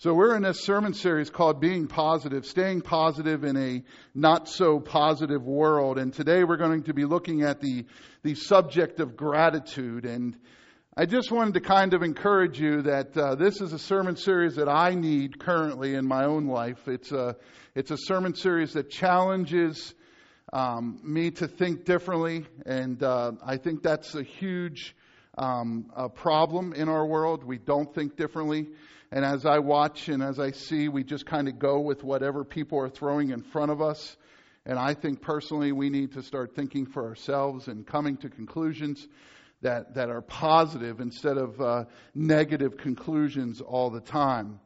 So we're in this sermon series called Being Positive, staying positive in a not so positive world. And today we're going to be looking at the, the subject of gratitude. And I just wanted to kind of encourage you that uh, this is a sermon series that I need currently in my own life. It's a, it's a sermon series that challenges um, me to think differently. And uh, I think that's a huge um, a problem in our world. We don't think differently. And as I watch and as I see, we just kind of go with whatever people are throwing in front of us. And I think personally we need to start thinking for ourselves and coming to conclusions that, that are positive instead of uh, negative conclusions all the time.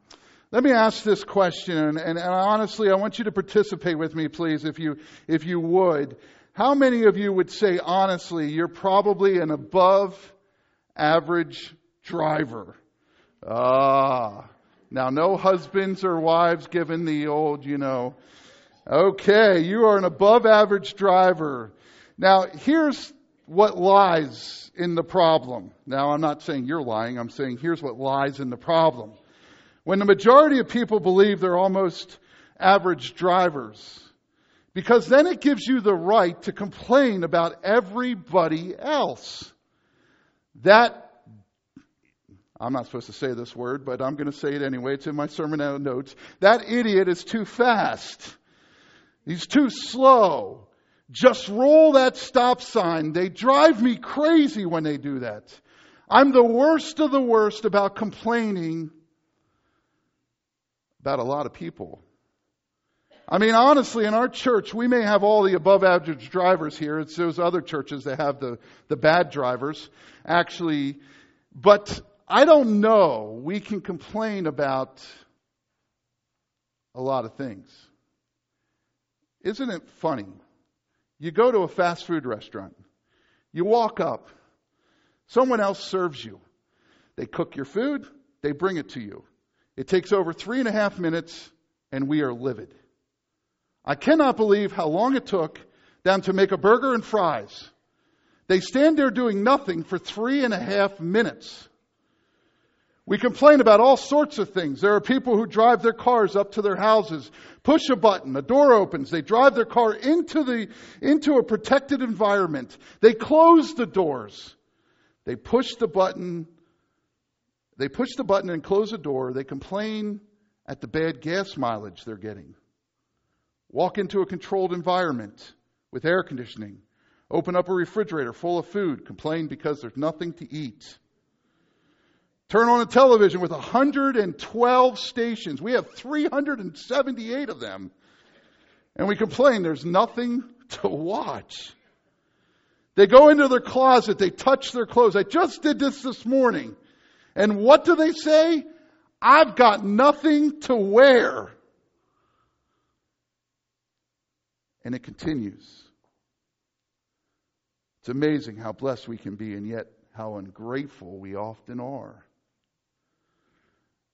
Let me ask this question, and, and, and honestly, I want you to participate with me, please, if you, if you would. How many of you would say, honestly, you're probably an above average driver? Ah. Now, no husbands or wives given the old, you know. Okay, you are an above average driver. Now, here's what lies in the problem. Now, I'm not saying you're lying. I'm saying here's what lies in the problem. When the majority of people believe they're almost average drivers, because then it gives you the right to complain about everybody else. That I'm not supposed to say this word, but I'm going to say it anyway. It's in my sermon notes. That idiot is too fast. He's too slow. Just roll that stop sign. They drive me crazy when they do that. I'm the worst of the worst about complaining about a lot of people. I mean, honestly, in our church, we may have all the above average drivers here. It's those other churches that have the, the bad drivers, actually. But I don't know. We can complain about a lot of things. Isn't it funny? You go to a fast food restaurant, you walk up, someone else serves you. They cook your food, they bring it to you. It takes over three and a half minutes, and we are livid. I cannot believe how long it took them to make a burger and fries. They stand there doing nothing for three and a half minutes. We complain about all sorts of things. There are people who drive their cars up to their houses, push a button, a door opens, they drive their car into the, into a protected environment. They close the doors. They push the button, they push the button and close the door. They complain at the bad gas mileage they're getting. Walk into a controlled environment with air conditioning. Open up a refrigerator full of food. Complain because there's nothing to eat. Turn on a television with 112 stations. We have 378 of them. And we complain there's nothing to watch. They go into their closet, they touch their clothes. I just did this this morning. And what do they say? I've got nothing to wear. And it continues. It's amazing how blessed we can be, and yet how ungrateful we often are.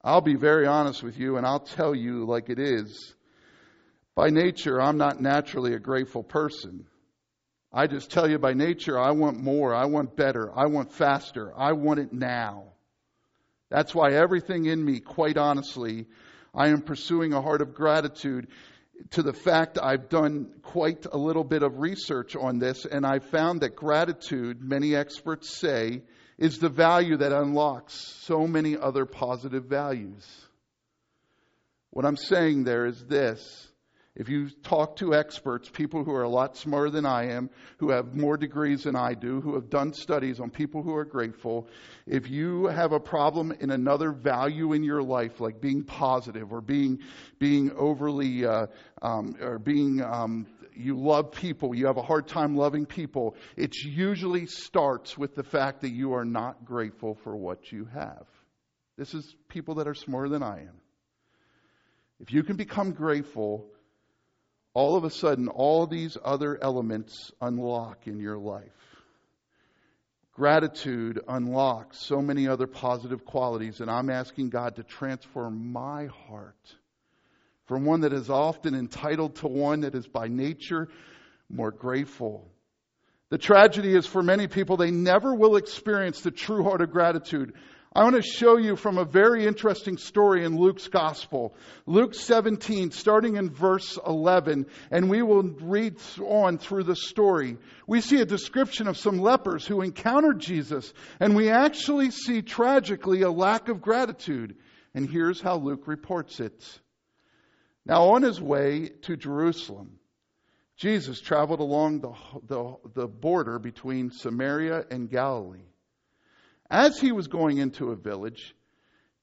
I'll be very honest with you and I'll tell you like it is. By nature, I'm not naturally a grateful person. I just tell you by nature, I want more. I want better. I want faster. I want it now. That's why everything in me, quite honestly, I am pursuing a heart of gratitude to the fact I've done quite a little bit of research on this, and I've found that gratitude, many experts say, is the value that unlocks so many other positive values. What I'm saying there is this. If you talk to experts, people who are a lot smarter than I am, who have more degrees than I do, who have done studies on people who are grateful, if you have a problem in another value in your life, like being positive or being being overly uh, um, or being um, you love people, you have a hard time loving people, it usually starts with the fact that you are not grateful for what you have. This is people that are smarter than I am. If you can become grateful, all of a sudden, all these other elements unlock in your life. Gratitude unlocks so many other positive qualities, and I'm asking God to transform my heart from one that is often entitled to one that is by nature more grateful. The tragedy is for many people, they never will experience the true heart of gratitude. I want to show you from a very interesting story in Luke's gospel. Luke 17, starting in verse 11, and we will read on through the story. We see a description of some lepers who encountered Jesus, and we actually see tragically a lack of gratitude. And here's how Luke reports it. Now, on his way to Jerusalem, Jesus traveled along the, the, the border between Samaria and Galilee. As he was going into a village,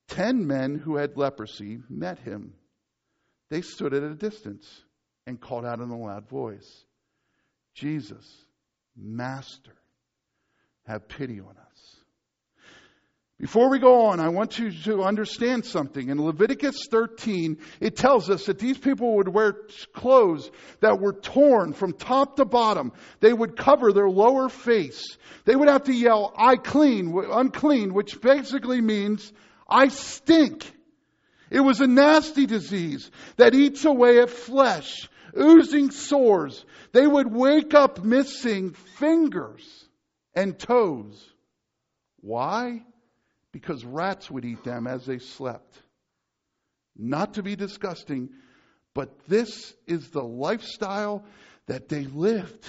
ten men who had leprosy met him. They stood at a distance and called out in a loud voice, Jesus, Master, have pity on us. Before we go on, I want you to understand something. In Leviticus 13, it tells us that these people would wear clothes that were torn from top to bottom. They would cover their lower face. They would have to yell, I clean, unclean, which basically means I stink. It was a nasty disease that eats away at flesh, oozing sores. They would wake up missing fingers and toes. Why? Because rats would eat them as they slept. Not to be disgusting, but this is the lifestyle that they lived.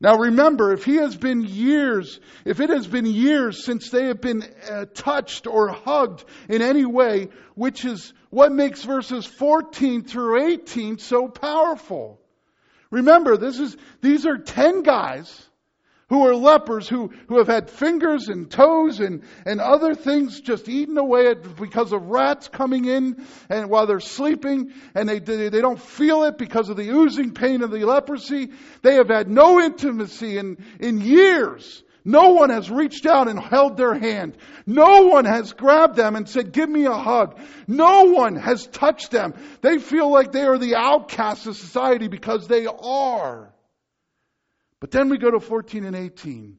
Now remember, if he has been years, if it has been years since they have been uh, touched or hugged in any way, which is what makes verses 14 through 18 so powerful. Remember, this is, these are 10 guys who are lepers, who, who have had fingers and toes and, and other things just eaten away at, because of rats coming in and while they're sleeping and they, they, don't feel it because of the oozing pain of the leprosy. They have had no intimacy in, in years. No one has reached out and held their hand. No one has grabbed them and said, give me a hug. No one has touched them. They feel like they are the outcasts of society because they are. But then we go to 14 and 18.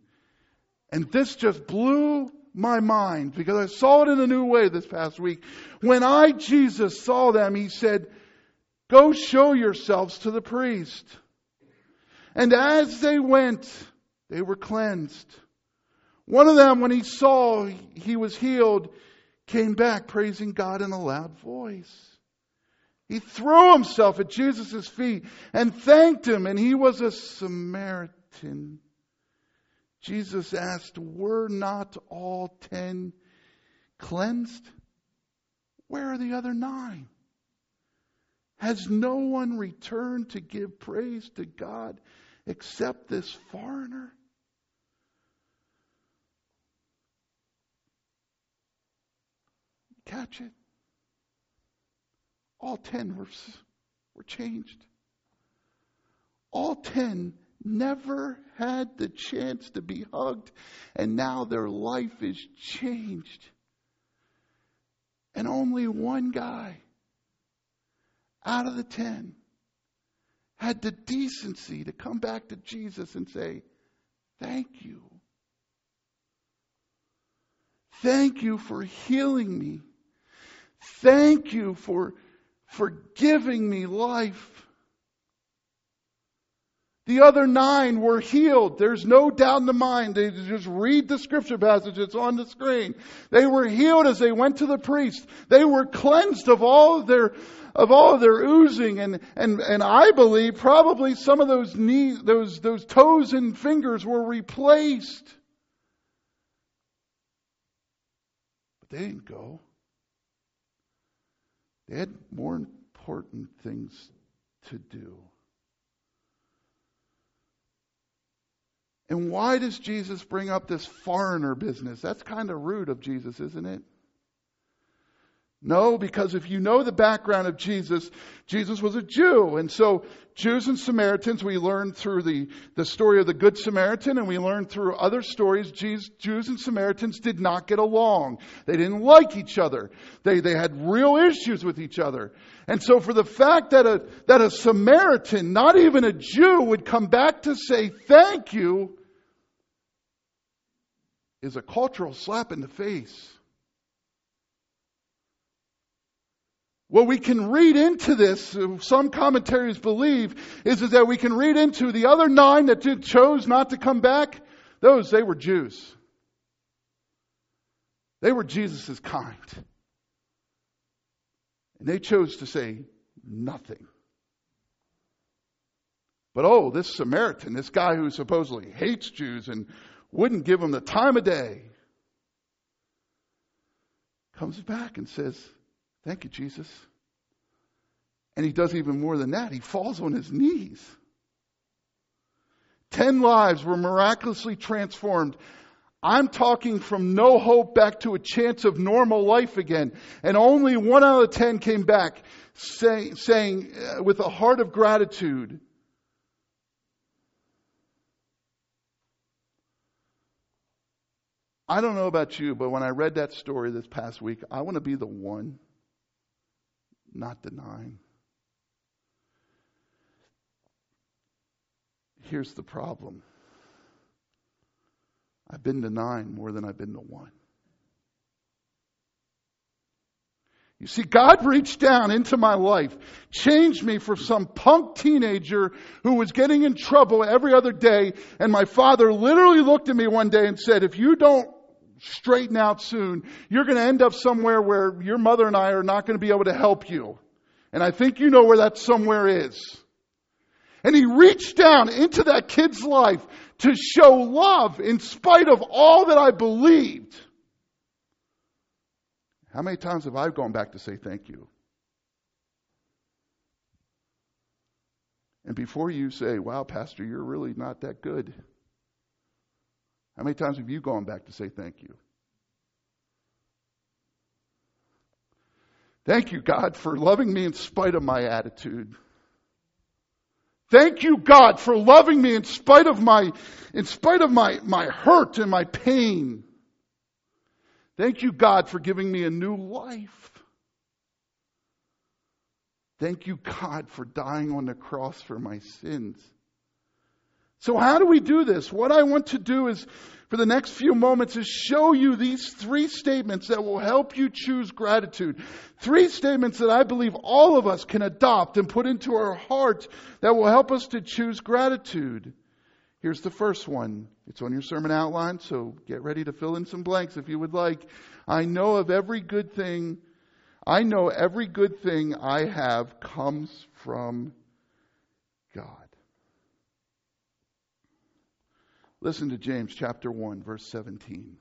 And this just blew my mind because I saw it in a new way this past week. When I, Jesus, saw them, he said, Go show yourselves to the priest. And as they went, they were cleansed. One of them, when he saw he was healed, came back praising God in a loud voice. He threw himself at Jesus' feet and thanked him, and he was a Samaritan. Jesus asked, Were not all ten cleansed? Where are the other nine? Has no one returned to give praise to God except this foreigner? Catch it? All ten were, were changed. All ten never had the chance to be hugged, and now their life is changed. And only one guy out of the ten had the decency to come back to Jesus and say, Thank you. Thank you for healing me. Thank you for for giving me life. The other nine were healed. There's no doubt in the mind. They just read the scripture passage. It's on the screen. They were healed as they went to the priest. They were cleansed of all of their, of all of their oozing and, and, and I believe probably some of those knees, those, those toes and fingers were replaced. But they didn't go. They had more important things to do. And why does Jesus bring up this foreigner business? That's kind of rude of Jesus, isn't it? No, because if you know the background of Jesus, Jesus was a Jew. And so Jews and Samaritans, we learn through the, the story of the Good Samaritan and we learn through other stories, Jews, Jews and Samaritans did not get along. They didn't like each other. They, they had real issues with each other. And so for the fact that a, that a Samaritan, not even a Jew, would come back to say thank you is a cultural slap in the face. What we can read into this, some commentaries believe, is, is that we can read into the other nine that chose not to come back. Those, they were Jews. They were Jesus' kind. And they chose to say nothing. But oh, this Samaritan, this guy who supposedly hates Jews and wouldn't give them the time of day, comes back and says, Thank you, Jesus. And he does even more than that. He falls on his knees. Ten lives were miraculously transformed. I'm talking from no hope back to a chance of normal life again. And only one out of ten came back say, saying uh, with a heart of gratitude, I don't know about you, but when I read that story this past week, I want to be the one, not nine. Here's the problem I've been to nine more than I've been to one. You see, God reached down into my life, changed me from some punk teenager who was getting in trouble every other day. And my father literally looked at me one day and said, if you don't straighten out soon, you're going to end up somewhere where your mother and I are not going to be able to help you. And I think you know where that somewhere is. And he reached down into that kid's life to show love in spite of all that I believed. How many times have I gone back to say thank you? And before you say, wow, Pastor, you're really not that good, how many times have you gone back to say thank you? Thank you, God, for loving me in spite of my attitude. Thank you, God, for loving me in spite of my, in spite of my, my hurt and my pain. Thank you, God, for giving me a new life. Thank you, God, for dying on the cross for my sins. So how do we do this? What I want to do is, for the next few moments, is show you these three statements that will help you choose gratitude. Three statements that I believe all of us can adopt and put into our hearts that will help us to choose gratitude. Here's the first one. It's on your sermon outline, so get ready to fill in some blanks if you would like. I know of every good thing, I know every good thing I have comes from God. Listen to James chapter 1, verse 17.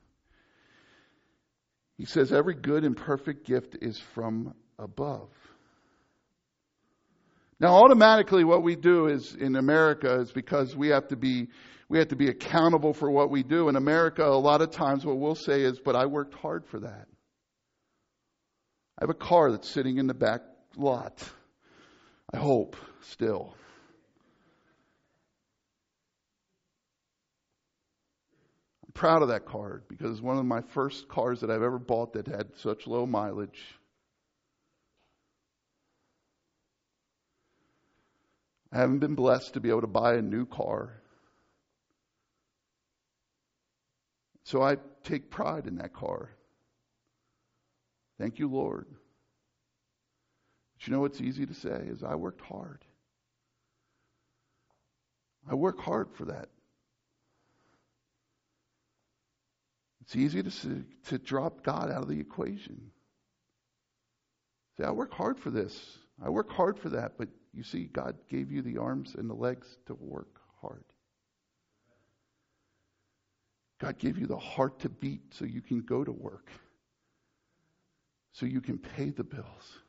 He says, Every good and perfect gift is from above. Now, automatically, what we do is in America is because we have to be we have to be accountable for what we do. In America, a lot of times, what we'll say is, "But I worked hard for that." I have a car that's sitting in the back lot. I hope still. Proud of that car because it's one of my first cars that I've ever bought that had such low mileage. I haven't been blessed to be able to buy a new car. So I take pride in that car. Thank you, Lord. But you know what's easy to say is I worked hard. I work hard for that. It's easy to, to drop God out of the equation. Say, I work hard for this. I work hard for that. But you see, God gave you the arms and the legs to work hard. God gave you the heart to beat so you can go to work, so you can pay the bills,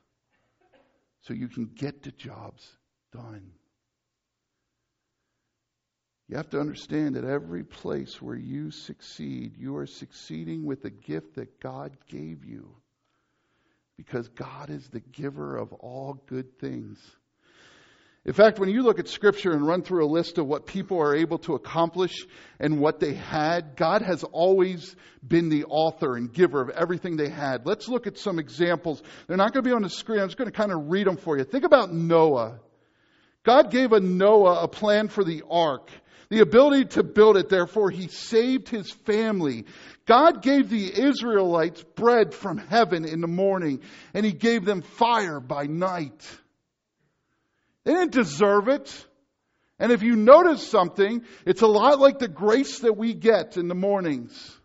so you can get the jobs done. You have to understand that every place where you succeed, you are succeeding with the gift that God gave you. Because God is the giver of all good things. In fact, when you look at Scripture and run through a list of what people are able to accomplish and what they had, God has always been the author and giver of everything they had. Let's look at some examples. They're not going to be on the screen. I'm just going to kind of read them for you. Think about Noah. God gave a Noah a plan for the ark the ability to build it. Therefore, he saved his family. God gave the Israelites bread from heaven in the morning, and he gave them fire by night. They didn't deserve it. And if you notice something, it's a lot like the grace that we get in the mornings.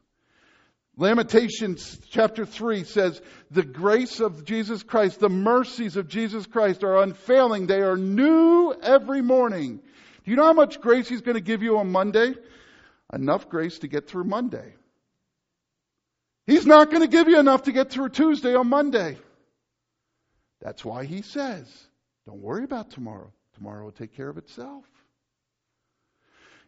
Lamentations chapter 3 says, The grace of Jesus Christ, the mercies of Jesus Christ are unfailing. They are new every morning. Do you know how much grace He's going to give you on Monday? Enough grace to get through Monday. He's not going to give you enough to get through Tuesday on Monday. That's why He says, Don't worry about tomorrow. Tomorrow will take care of itself.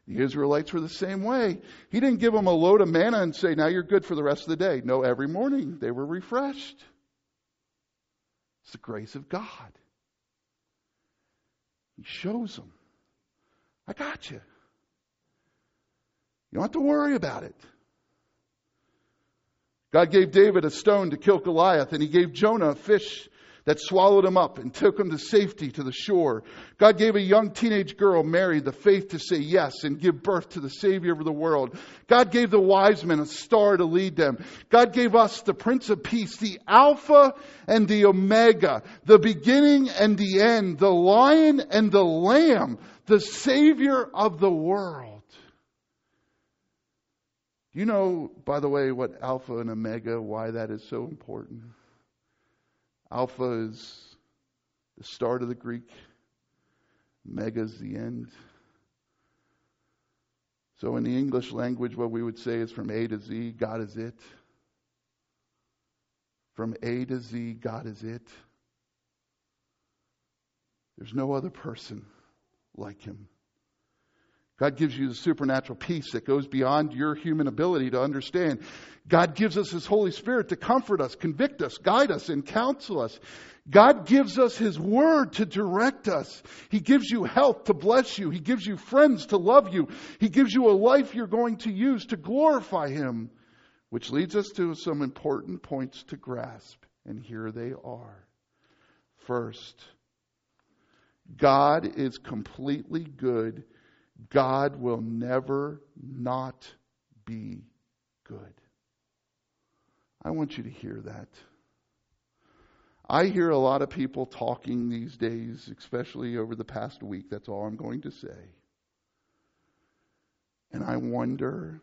The Israelites were the same way. He didn't give them a load of manna and say, now you're good for the rest of the day. No, every morning they were refreshed. It's the grace of God. He shows them, I got you. You don't have to worry about it. God gave David a stone to kill Goliath, and he gave Jonah a fish that swallowed him up and took him to safety to the shore. God gave a young teenage girl, Mary, the faith to say yes and give birth to the Savior of the world. God gave the wise men a star to lead them. God gave us the Prince of Peace, the Alpha and the Omega, the beginning and the end, the Lion and the Lamb, the Savior of the world. Do you know, by the way, what Alpha and Omega, why that is so important? Alpha is the start of the Greek, Omega is the end. So in the English language, what we would say is from A to Z, God is it. From A to Z, God is it. There's no other person like him. God gives you the supernatural peace that goes beyond your human ability to understand. God gives us His Holy Spirit to comfort us, convict us, guide us, and counsel us. God gives us His Word to direct us. He gives you health to bless you. He gives you friends to love you. He gives you a life you're going to use to glorify Him. Which leads us to some important points to grasp. And here they are. First, God is completely good God will never not be good. I want you to hear that. I hear a lot of people talking these days, especially over the past week. That's all I'm going to say. And I wonder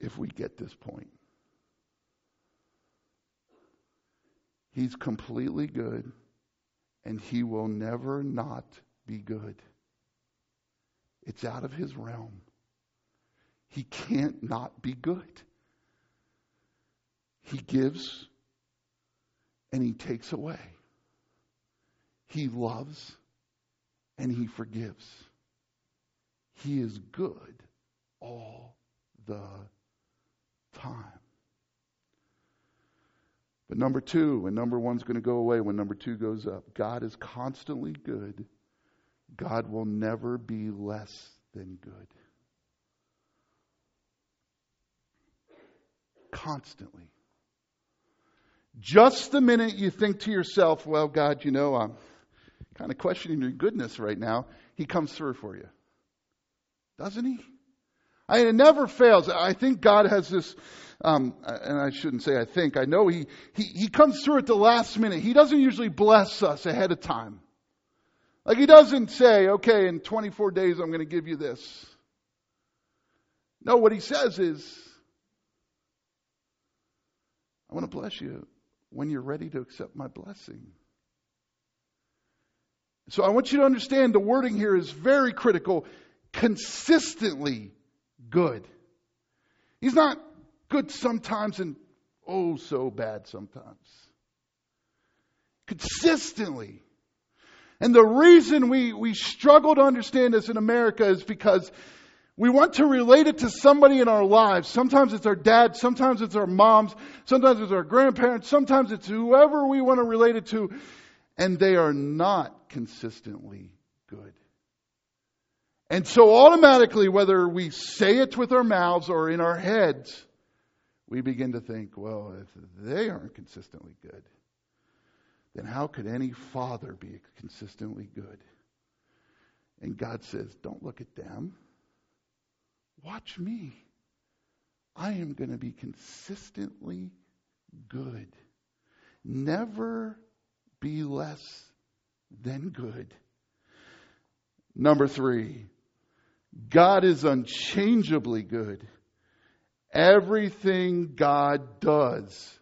if we get this point. He's completely good, and he will never not be good. It's out of his realm. He can't not be good. He gives and he takes away. He loves and he forgives. He is good all the time. But number two, and number one's going to go away when number two goes up. God is constantly good God will never be less than good. Constantly. Just the minute you think to yourself, well, God, you know, I'm kind of questioning your goodness right now, He comes through for you. Doesn't He? I it never fails. I think God has this, um, and I shouldn't say I think, I know he, he, he comes through at the last minute. He doesn't usually bless us ahead of time. Like he doesn't say, okay, in 24 days I'm going to give you this. No, what he says is, I want to bless you when you're ready to accept my blessing. So I want you to understand the wording here is very critical. Consistently good. He's not good sometimes and oh so bad sometimes. Consistently. And the reason we, we struggle to understand this in America is because we want to relate it to somebody in our lives. Sometimes it's our dad, sometimes it's our moms, sometimes it's our grandparents, sometimes it's whoever we want to relate it to, and they are not consistently good. And so automatically, whether we say it with our mouths or in our heads, we begin to think, well, if they aren't consistently good, then how could any father be consistently good? And God says, Don't look at them. Watch me. I am going to be consistently good. Never be less than good. Number three, God is unchangeably good, Everything God does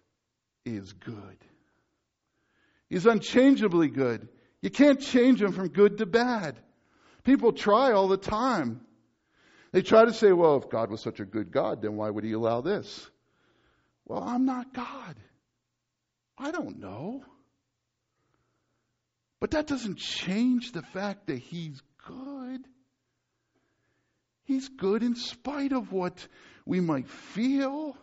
is good. He's unchangeably good. You can't change him from good to bad. People try all the time. They try to say, well, if God was such a good God, then why would he allow this? Well, I'm not God. I don't know. But that doesn't change the fact that he's. He's good in spite of what we might feel.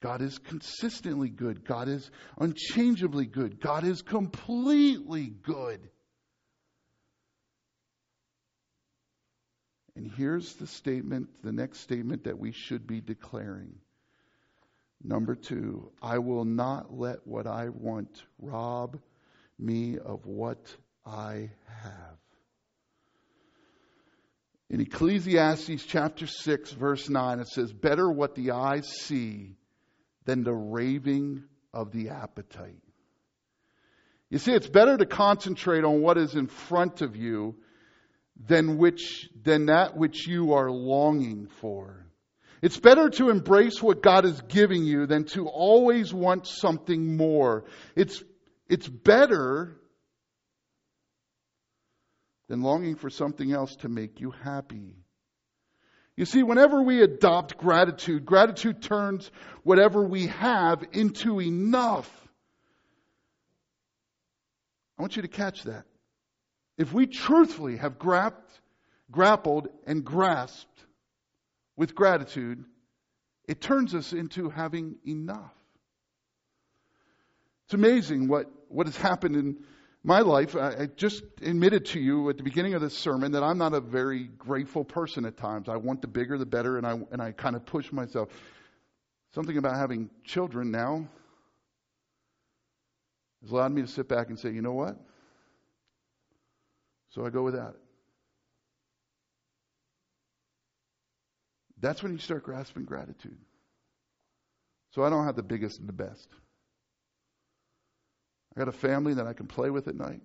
God is consistently good. God is unchangeably good. God is completely good. And here's the statement, the next statement that we should be declaring. Number two, I will not let what I want rob me of what I have. In Ecclesiastes chapter 6, verse 9, it says, Better what the eyes see than the raving of the appetite. You see, it's better to concentrate on what is in front of you than, which, than that which you are longing for. It's better to embrace what God is giving you than to always want something more. It's, it's better than longing for something else to make you happy. You see, whenever we adopt gratitude, gratitude turns whatever we have into enough. I want you to catch that. If we truthfully have grapped, grappled and grasped with gratitude, it turns us into having enough. It's amazing what, what has happened in my life. I just admitted to you at the beginning of this sermon that I'm not a very grateful person at times. I want the bigger the better, and I, and I kind of push myself. Something about having children now has allowed me to sit back and say, you know what? So I go without it. That's when you start grasping gratitude. So I don't have the biggest and the best. I got a family that I can play with at night.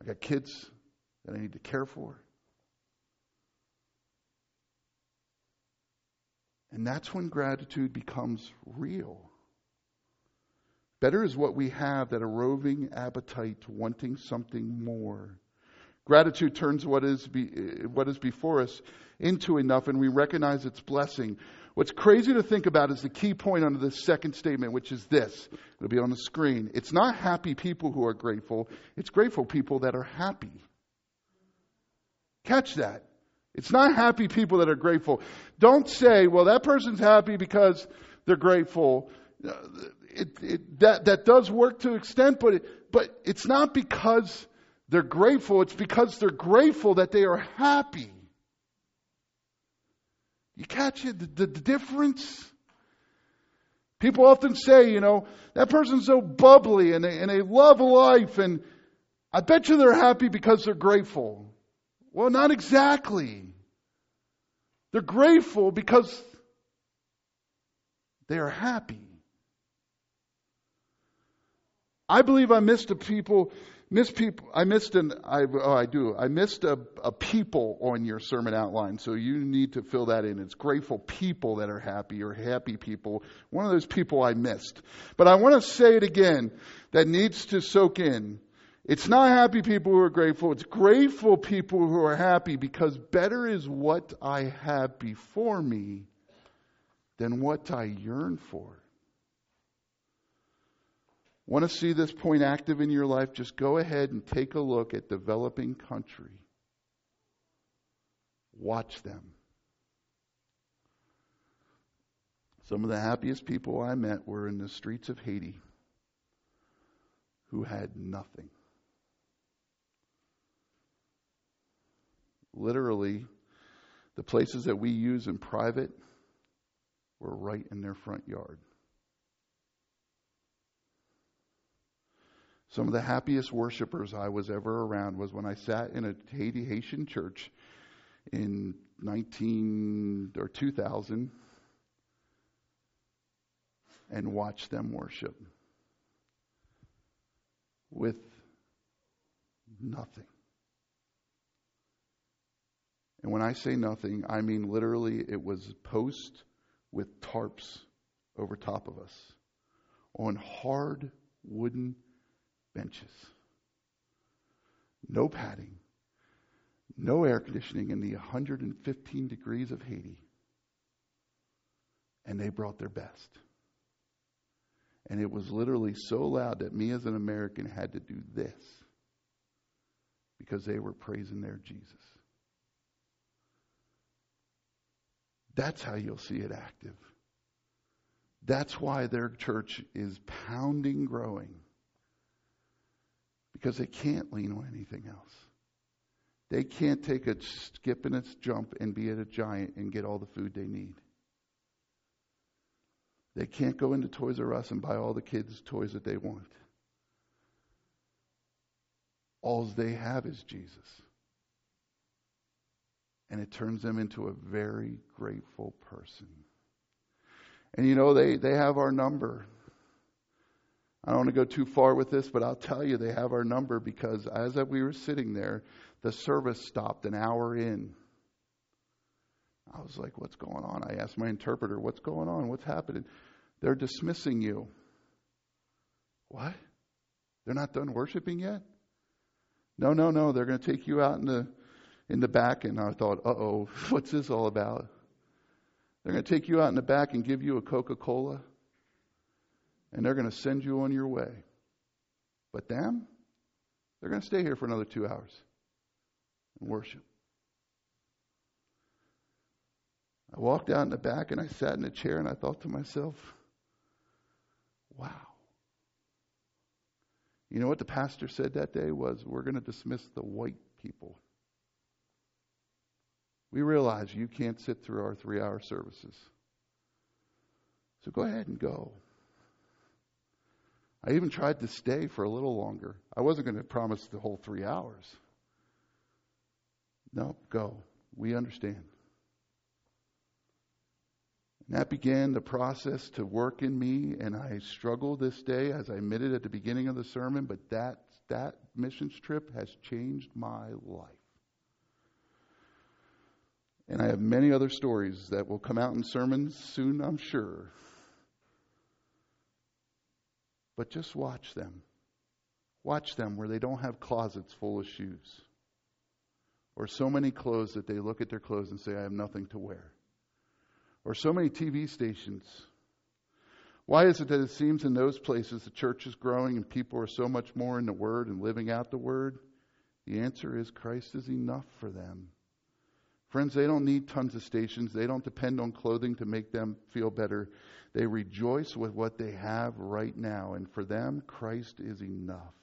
I got kids that I need to care for. And that's when gratitude becomes real. Better is what we have that a roving appetite wanting something more. Gratitude turns what is, be, what is before us into enough, and we recognize its blessing. What's crazy to think about is the key point under this second statement, which is this. It'll be on the screen. It's not happy people who are grateful, it's grateful people that are happy. Catch that. It's not happy people that are grateful. Don't say, well, that person's happy because they're grateful uh, it, it, that, that does work to an extent, but, it, but it's not because they're grateful, it's because they're grateful that they are happy. You catch it, the, the, the difference? People often say, you know, that person's so bubbly and they, and they love life, and I bet you they're happy because they're grateful. Well, not exactly. They're grateful because they are happy. I believe I missed a people, missed people, I missed an, I, oh, I do, I missed a, a people on your sermon outline, so you need to fill that in. It's grateful people that are happy or happy people. One of those people I missed. But I want to say it again, that needs to soak in. It's not happy people who are grateful, it's grateful people who are happy because better is what I have before me than what I yearn for. Want to see this point active in your life? Just go ahead and take a look at developing country. Watch them. Some of the happiest people I met were in the streets of Haiti who had nothing. Literally, the places that we use in private were right in their front yard. Some of the happiest worshipers I was ever around was when I sat in a Haiti Haitian church in 19 or 2000 and watched them worship with nothing. And when I say nothing, I mean literally it was post with tarps over top of us on hard wooden benches. No padding, no air conditioning in the 115 degrees of Haiti. And they brought their best. And it was literally so loud that me as an American had to do this because they were praising their Jesus. That's how you'll see it active. That's why their church is pounding growing. Because they can't lean on anything else. They can't take a skip and a jump and be at a giant and get all the food they need. They can't go into Toys R Us and buy all the kids' toys that they want. All they have is Jesus. And it turns them into a very grateful person. And you know, they, they have our number. I don't want to go too far with this, but I'll tell you they have our number because as we were sitting there, the service stopped an hour in. I was like, what's going on? I asked my interpreter, what's going on? What's happening? They're dismissing you. What? They're not done worshiping yet? No, no, no. They're going to take you out in the in the back. And I thought, uh oh, what's this all about? They're going to take you out in the back and give you a Coca Cola, and they're going to send you on your way. But them, they're going to stay here for another two hours and worship. I walked out in the back and I sat in a chair and I thought to myself, wow. You know what the pastor said that day was we're going to dismiss the white people. We realize you can't sit through our three hour services. So go ahead and go. I even tried to stay for a little longer. I wasn't going to promise the whole three hours. No, go. We understand. And that began the process to work in me, and I struggle this day, as I admitted at the beginning of the sermon, but that, that missions trip has changed my life. And I have many other stories that will come out in sermons soon, I'm sure. But just watch them. Watch them where they don't have closets full of shoes or so many clothes that they look at their clothes and say, I have nothing to wear. Or so many TV stations. Why is it that it seems in those places the church is growing and people are so much more in the Word and living out the Word? The answer is Christ is enough for them. Friends, they don't need tons of stations. They don't depend on clothing to make them feel better. They rejoice with what they have right now. And for them, Christ is enough.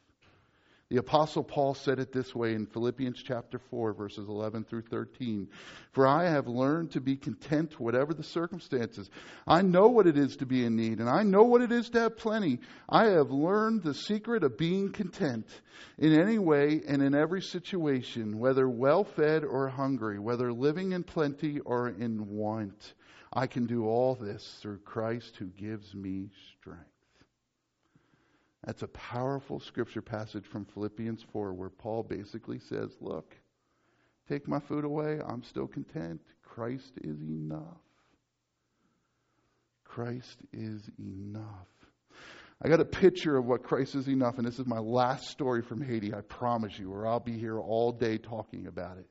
The apostle Paul said it this way in Philippians chapter 4 verses 11 through 13. For I have learned to be content whatever the circumstances. I know what it is to be in need and I know what it is to have plenty. I have learned the secret of being content in any way and in every situation, whether well fed or hungry, whether living in plenty or in want. I can do all this through Christ who gives me strength. That's a powerful scripture passage from Philippians 4 where Paul basically says, Look, take my food away. I'm still content. Christ is enough. Christ is enough. I got a picture of what Christ is enough, and this is my last story from Haiti, I promise you, or I'll be here all day talking about it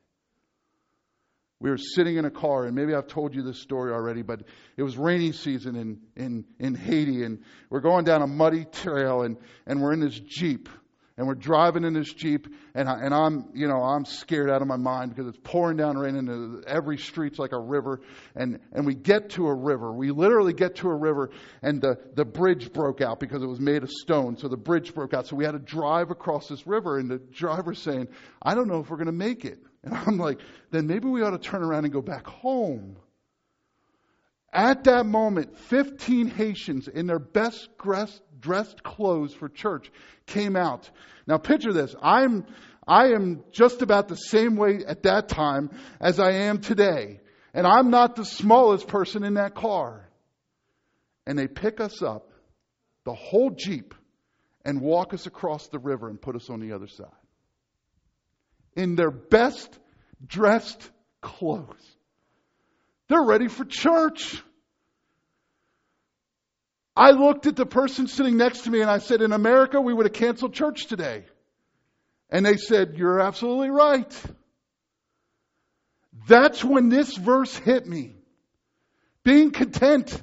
we were sitting in a car, and maybe I've told you this story already, but it was rainy season in, in, in Haiti, and we're going down a muddy trail, and, and we're in this Jeep, and we're driving in this Jeep, and, I, and I'm, you know, I'm scared out of my mind because it's pouring down rain, and every street's like a river, and, and we get to a river. We literally get to a river, and the, the bridge broke out because it was made of stone, so the bridge broke out, so we had to drive across this river, and the driver's saying, I don't know if we're going to make it. And I'm like, then maybe we ought to turn around and go back home. At that moment, 15 Haitians in their best dressed clothes for church came out. Now picture this. I'm, I am just about the same way at that time as I am today. And I'm not the smallest person in that car. And they pick us up, the whole Jeep, and walk us across the river and put us on the other side in their best dressed clothes. They're ready for church. I looked at the person sitting next to me and I said, in America, we would have canceled church today. And they said, You're absolutely right. That's when this verse hit me. Being content.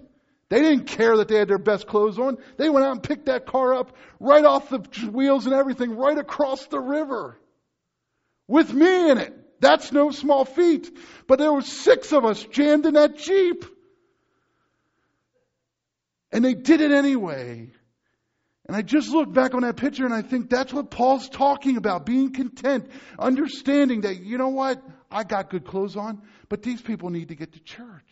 They didn't care that they had their best clothes on. They went out and picked that car up right off the wheels and everything, right across the river. With me in it. That's no small feat. But there were six of us jammed in that Jeep. And they did it anyway. And I just look back on that picture and I think that's what Paul's talking about being content, understanding that, you know what, I got good clothes on, but these people need to get to church.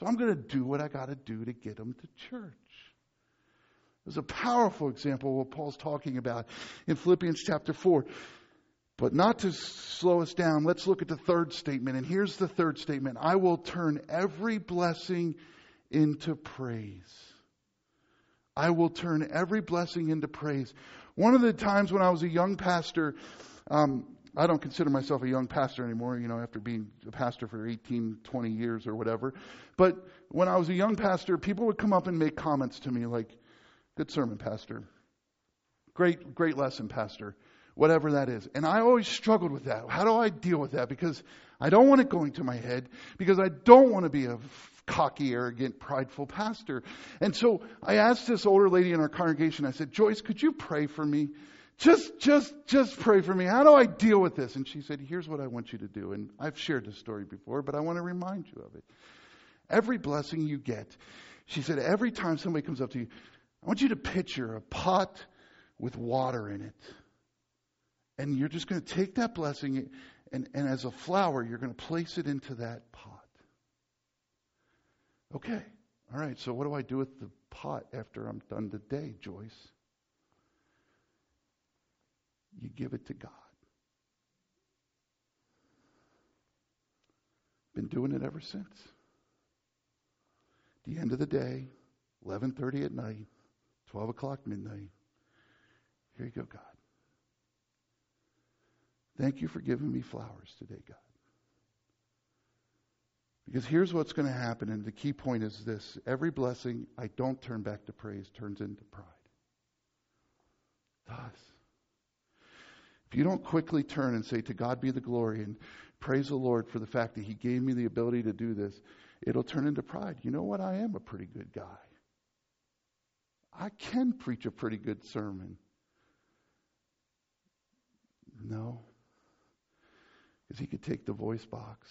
So I'm going to do what I got to do to get them to church. There's a powerful example of what Paul's talking about in Philippians chapter 4. But not to slow us down, let's look at the third statement. And here's the third statement I will turn every blessing into praise. I will turn every blessing into praise. One of the times when I was a young pastor, um, I don't consider myself a young pastor anymore, you know, after being a pastor for 18, 20 years or whatever. But when I was a young pastor, people would come up and make comments to me like, good sermon, pastor. Great, great lesson, pastor. Whatever that is. And I always struggled with that. How do I deal with that? Because I don't want it going to my head, because I don't want to be a cocky, arrogant, prideful pastor. And so I asked this older lady in our congregation, I said, Joyce, could you pray for me? Just, just, just pray for me. How do I deal with this? And she said, Here's what I want you to do. And I've shared this story before, but I want to remind you of it. Every blessing you get, she said, every time somebody comes up to you, I want you to picture a pot with water in it. And you're just going to take that blessing, and, and as a flower, you're going to place it into that pot. Okay, all right, so what do I do with the pot after I'm done today, Joyce? You give it to God. Been doing it ever since. The end of the day, 11:30 at night, 12 o'clock midnight. Here you go, God. Thank you for giving me flowers today, God. Because here's what's going to happen, and the key point is this every blessing I don't turn back to praise turns into pride. Does. If you don't quickly turn and say, To God be the glory, and praise the Lord for the fact that He gave me the ability to do this, it'll turn into pride. You know what? I am a pretty good guy. I can preach a pretty good sermon. No. He could take the voice box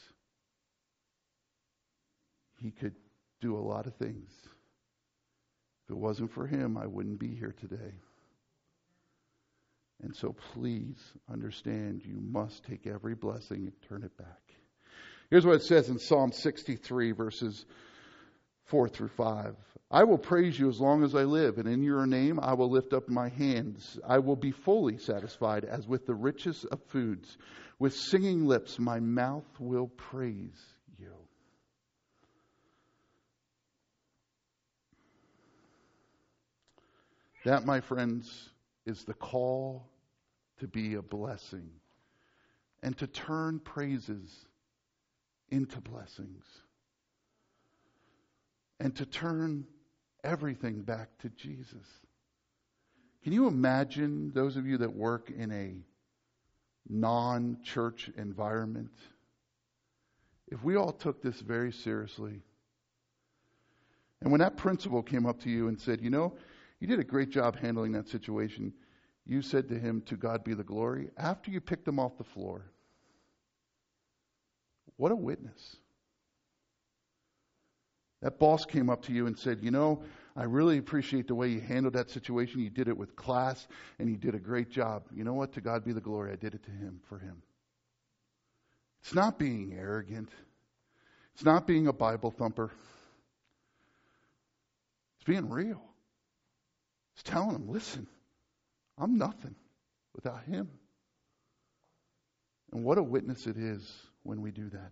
he could do a lot of things. If it wasn't for him, I wouldn't be here today. And so please understand you must take every blessing and turn it back. Here's what it says in Psalm 63, verses 4 through 5. I will praise you as long as I live, and in your name I will lift up my hands. I will be fully satisfied as with the richest of foods. With singing lips, my mouth will praise you. That, my friends, is the call to be a blessing and to turn praises into blessings and to turn everything back to Jesus. Can you imagine those of you that work in a non church environment? If we all took this very seriously, and when that principal came up to you and said, You know, you did a great job handling that situation. You said to him, To God be the glory, after you picked him off the floor. What a witness. That boss came up to you and said, You know, I really appreciate the way you handled that situation. You did it with class and you did a great job. You know what? To God be the glory. I did it to him, for him. It's not being arrogant, it's not being a Bible thumper, it's being real. It's telling them, listen, I'm nothing without him. And what a witness it is when we do that.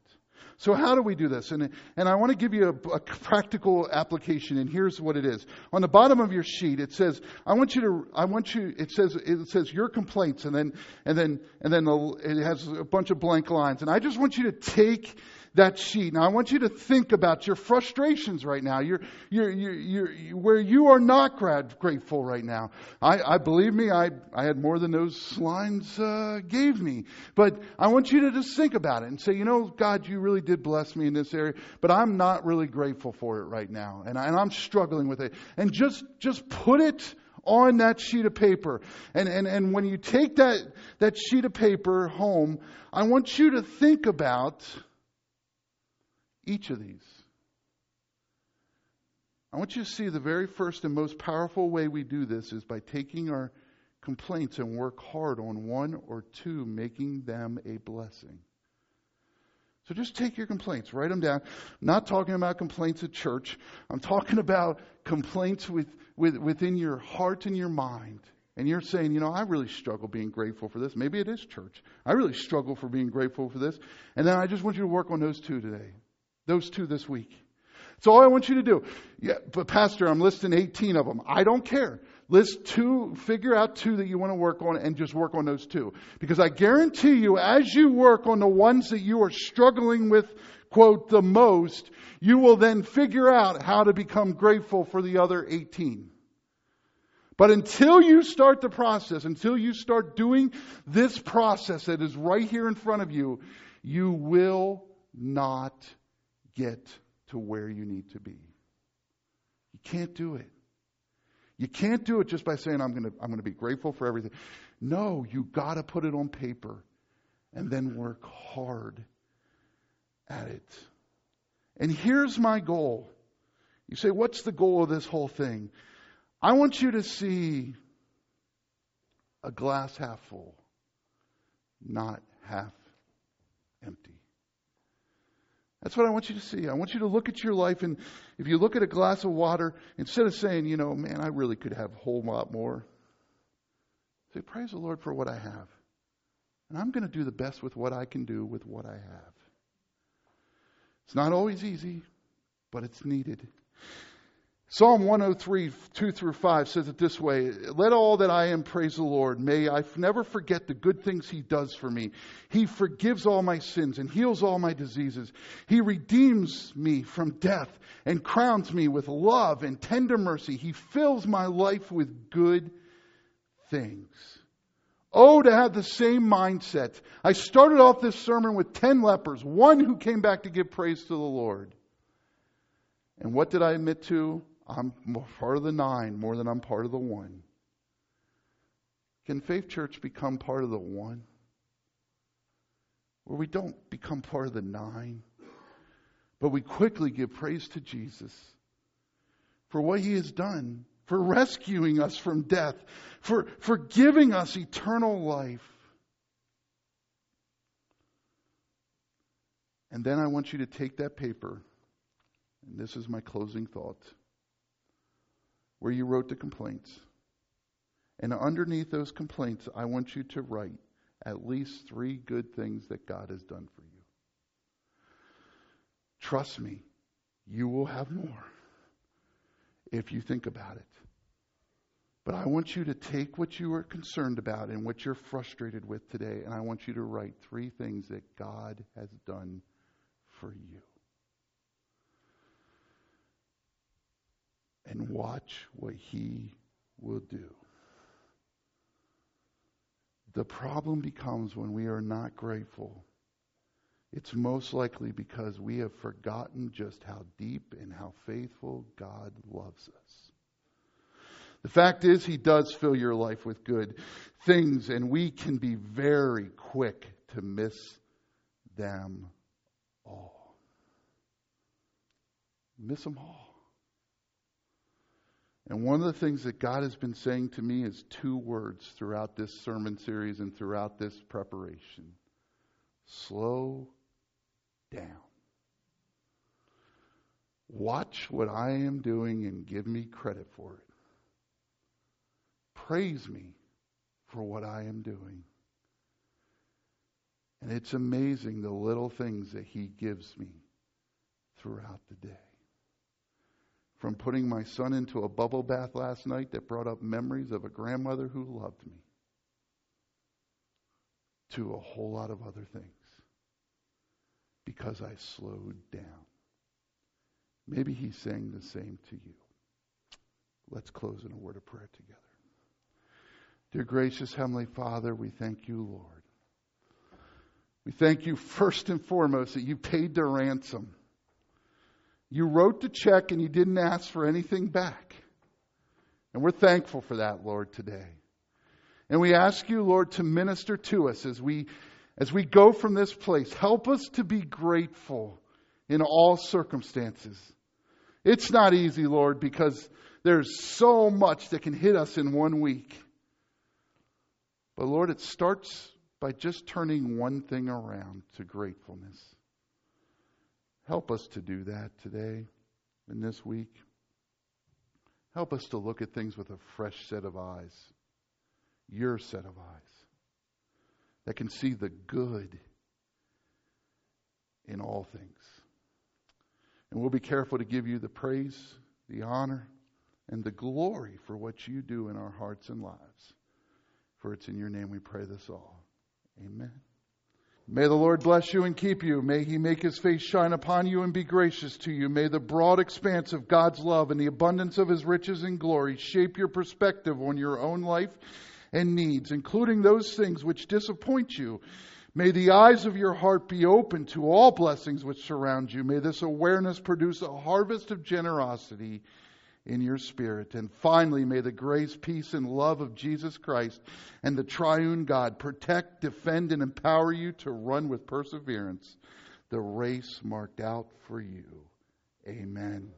So how do we do this? And, and I want to give you a, a, practical application, and here's what it is. On the bottom of your sheet, it says, I want you to, I want you, it says, it says your complaints, and then, and then, and then it has a bunch of blank lines. And I just want you to take that sheet. Now I want you to think about your frustrations right now. You're, you're, you're, you're where you are not grad, grateful right now. I, I believe me, I, I had more than those lines uh, gave me. But I want you to just think about it and say, you know, God, you really did bless me in this area, but I'm not really grateful for it right now, and, I, and I'm struggling with it. And just just put it on that sheet of paper. And, and, and when you take that, that sheet of paper home, I want you to think about each of these. I want you to see the very first and most powerful way we do this is by taking our complaints and work hard on one or two, making them a blessing. So just take your complaints, write them down. I'm not talking about complaints at church. I'm talking about complaints with, with, within your heart and your mind. And you're saying, you know, I really struggle being grateful for this. Maybe it is church. I really struggle for being grateful for this. And then I just want you to work on those two today. Those two this week. That's all I want you to do. Yeah, but Pastor, I'm listing 18 of them. I don't care. List two, figure out two that you want to work on and just work on those two. Because I guarantee you, as you work on the ones that you are struggling with, quote, the most, you will then figure out how to become grateful for the other 18. But until you start the process, until you start doing this process that is right here in front of you, you will not get to where you need to be. You can't do it. You can't do it just by saying, I'm going to, I'm going to be grateful for everything. No, you got to put it on paper and then work hard at it. And here's my goal. You say, what's the goal of this whole thing? I want you to see a glass half full, not half That's what I want you to see. I want you to look at your life, and if you look at a glass of water, instead of saying, you know, man, I really could have a whole lot more, say, praise the Lord for what I have. And I'm going to do the best with what I can do with what I have. It's not always easy, but it's needed. Psalm 103, 2 through 5 says it this way Let all that I am praise the Lord. May I never forget the good things He does for me. He forgives all my sins and heals all my diseases. He redeems me from death and crowns me with love and tender mercy. He fills my life with good things. Oh, to have the same mindset. I started off this sermon with 10 lepers, one who came back to give praise to the Lord. And what did I admit to? I'm part of the nine more than I'm part of the one. Can Faith Church become part of the one? Where we don't become part of the nine, but we quickly give praise to Jesus for what he has done, for rescuing us from death, for, for giving us eternal life. And then I want you to take that paper, and this is my closing thought where you wrote the complaints. And underneath those complaints, I want you to write at least three good things that God has done for you. Trust me, you will have more if you think about it. But I want you to take what you are concerned about and what you're frustrated with today, and I want you to write three things that God has done for you. And watch what he will do. The problem becomes when we are not grateful. It's most likely because we have forgotten just how deep and how faithful God loves us. The fact is, He does fill your life with good things, and we can be very quick to miss them all. Miss them all. And one of the things that God has been saying to me is two words throughout this sermon series and throughout this preparation slow down. Watch what I am doing and give me credit for it. Praise me for what I am doing. And it's amazing the little things that He gives me throughout the day. From putting my son into a bubble bath last night that brought up memories of a grandmother who loved me, to a whole lot of other things because I slowed down. Maybe he's saying the same to you. Let's close in a word of prayer together. Dear gracious Heavenly Father, we thank you, Lord. We thank you first and foremost that you paid the ransom. You wrote the check and you didn't ask for anything back. And we're thankful for that, Lord, today. And we ask you, Lord, to minister to us as we as we go from this place. Help us to be grateful in all circumstances. It's not easy, Lord, because there's so much that can hit us in one week. But Lord, it starts by just turning one thing around to gratefulness. Help us to do that today and this week. Help us to look at things with a fresh set of eyes, your set of eyes, that can see the good in all things. And we'll be careful to give you the praise, the honor, and the glory for what you do in our hearts and lives. For it's in your name we pray this all. Amen. May the Lord bless you and keep you. May he make his face shine upon you and be gracious to you. May the broad expanse of God's love and the abundance of his riches and glory shape your perspective on your own life and needs, including those things which disappoint you. May the eyes of your heart be open to all blessings which surround you. May this awareness produce a harvest of generosity in your spirit. And finally, may the grace, peace, and love of Jesus Christ and the triune God protect, defend, and empower you to run with perseverance the race marked out for you. Amen.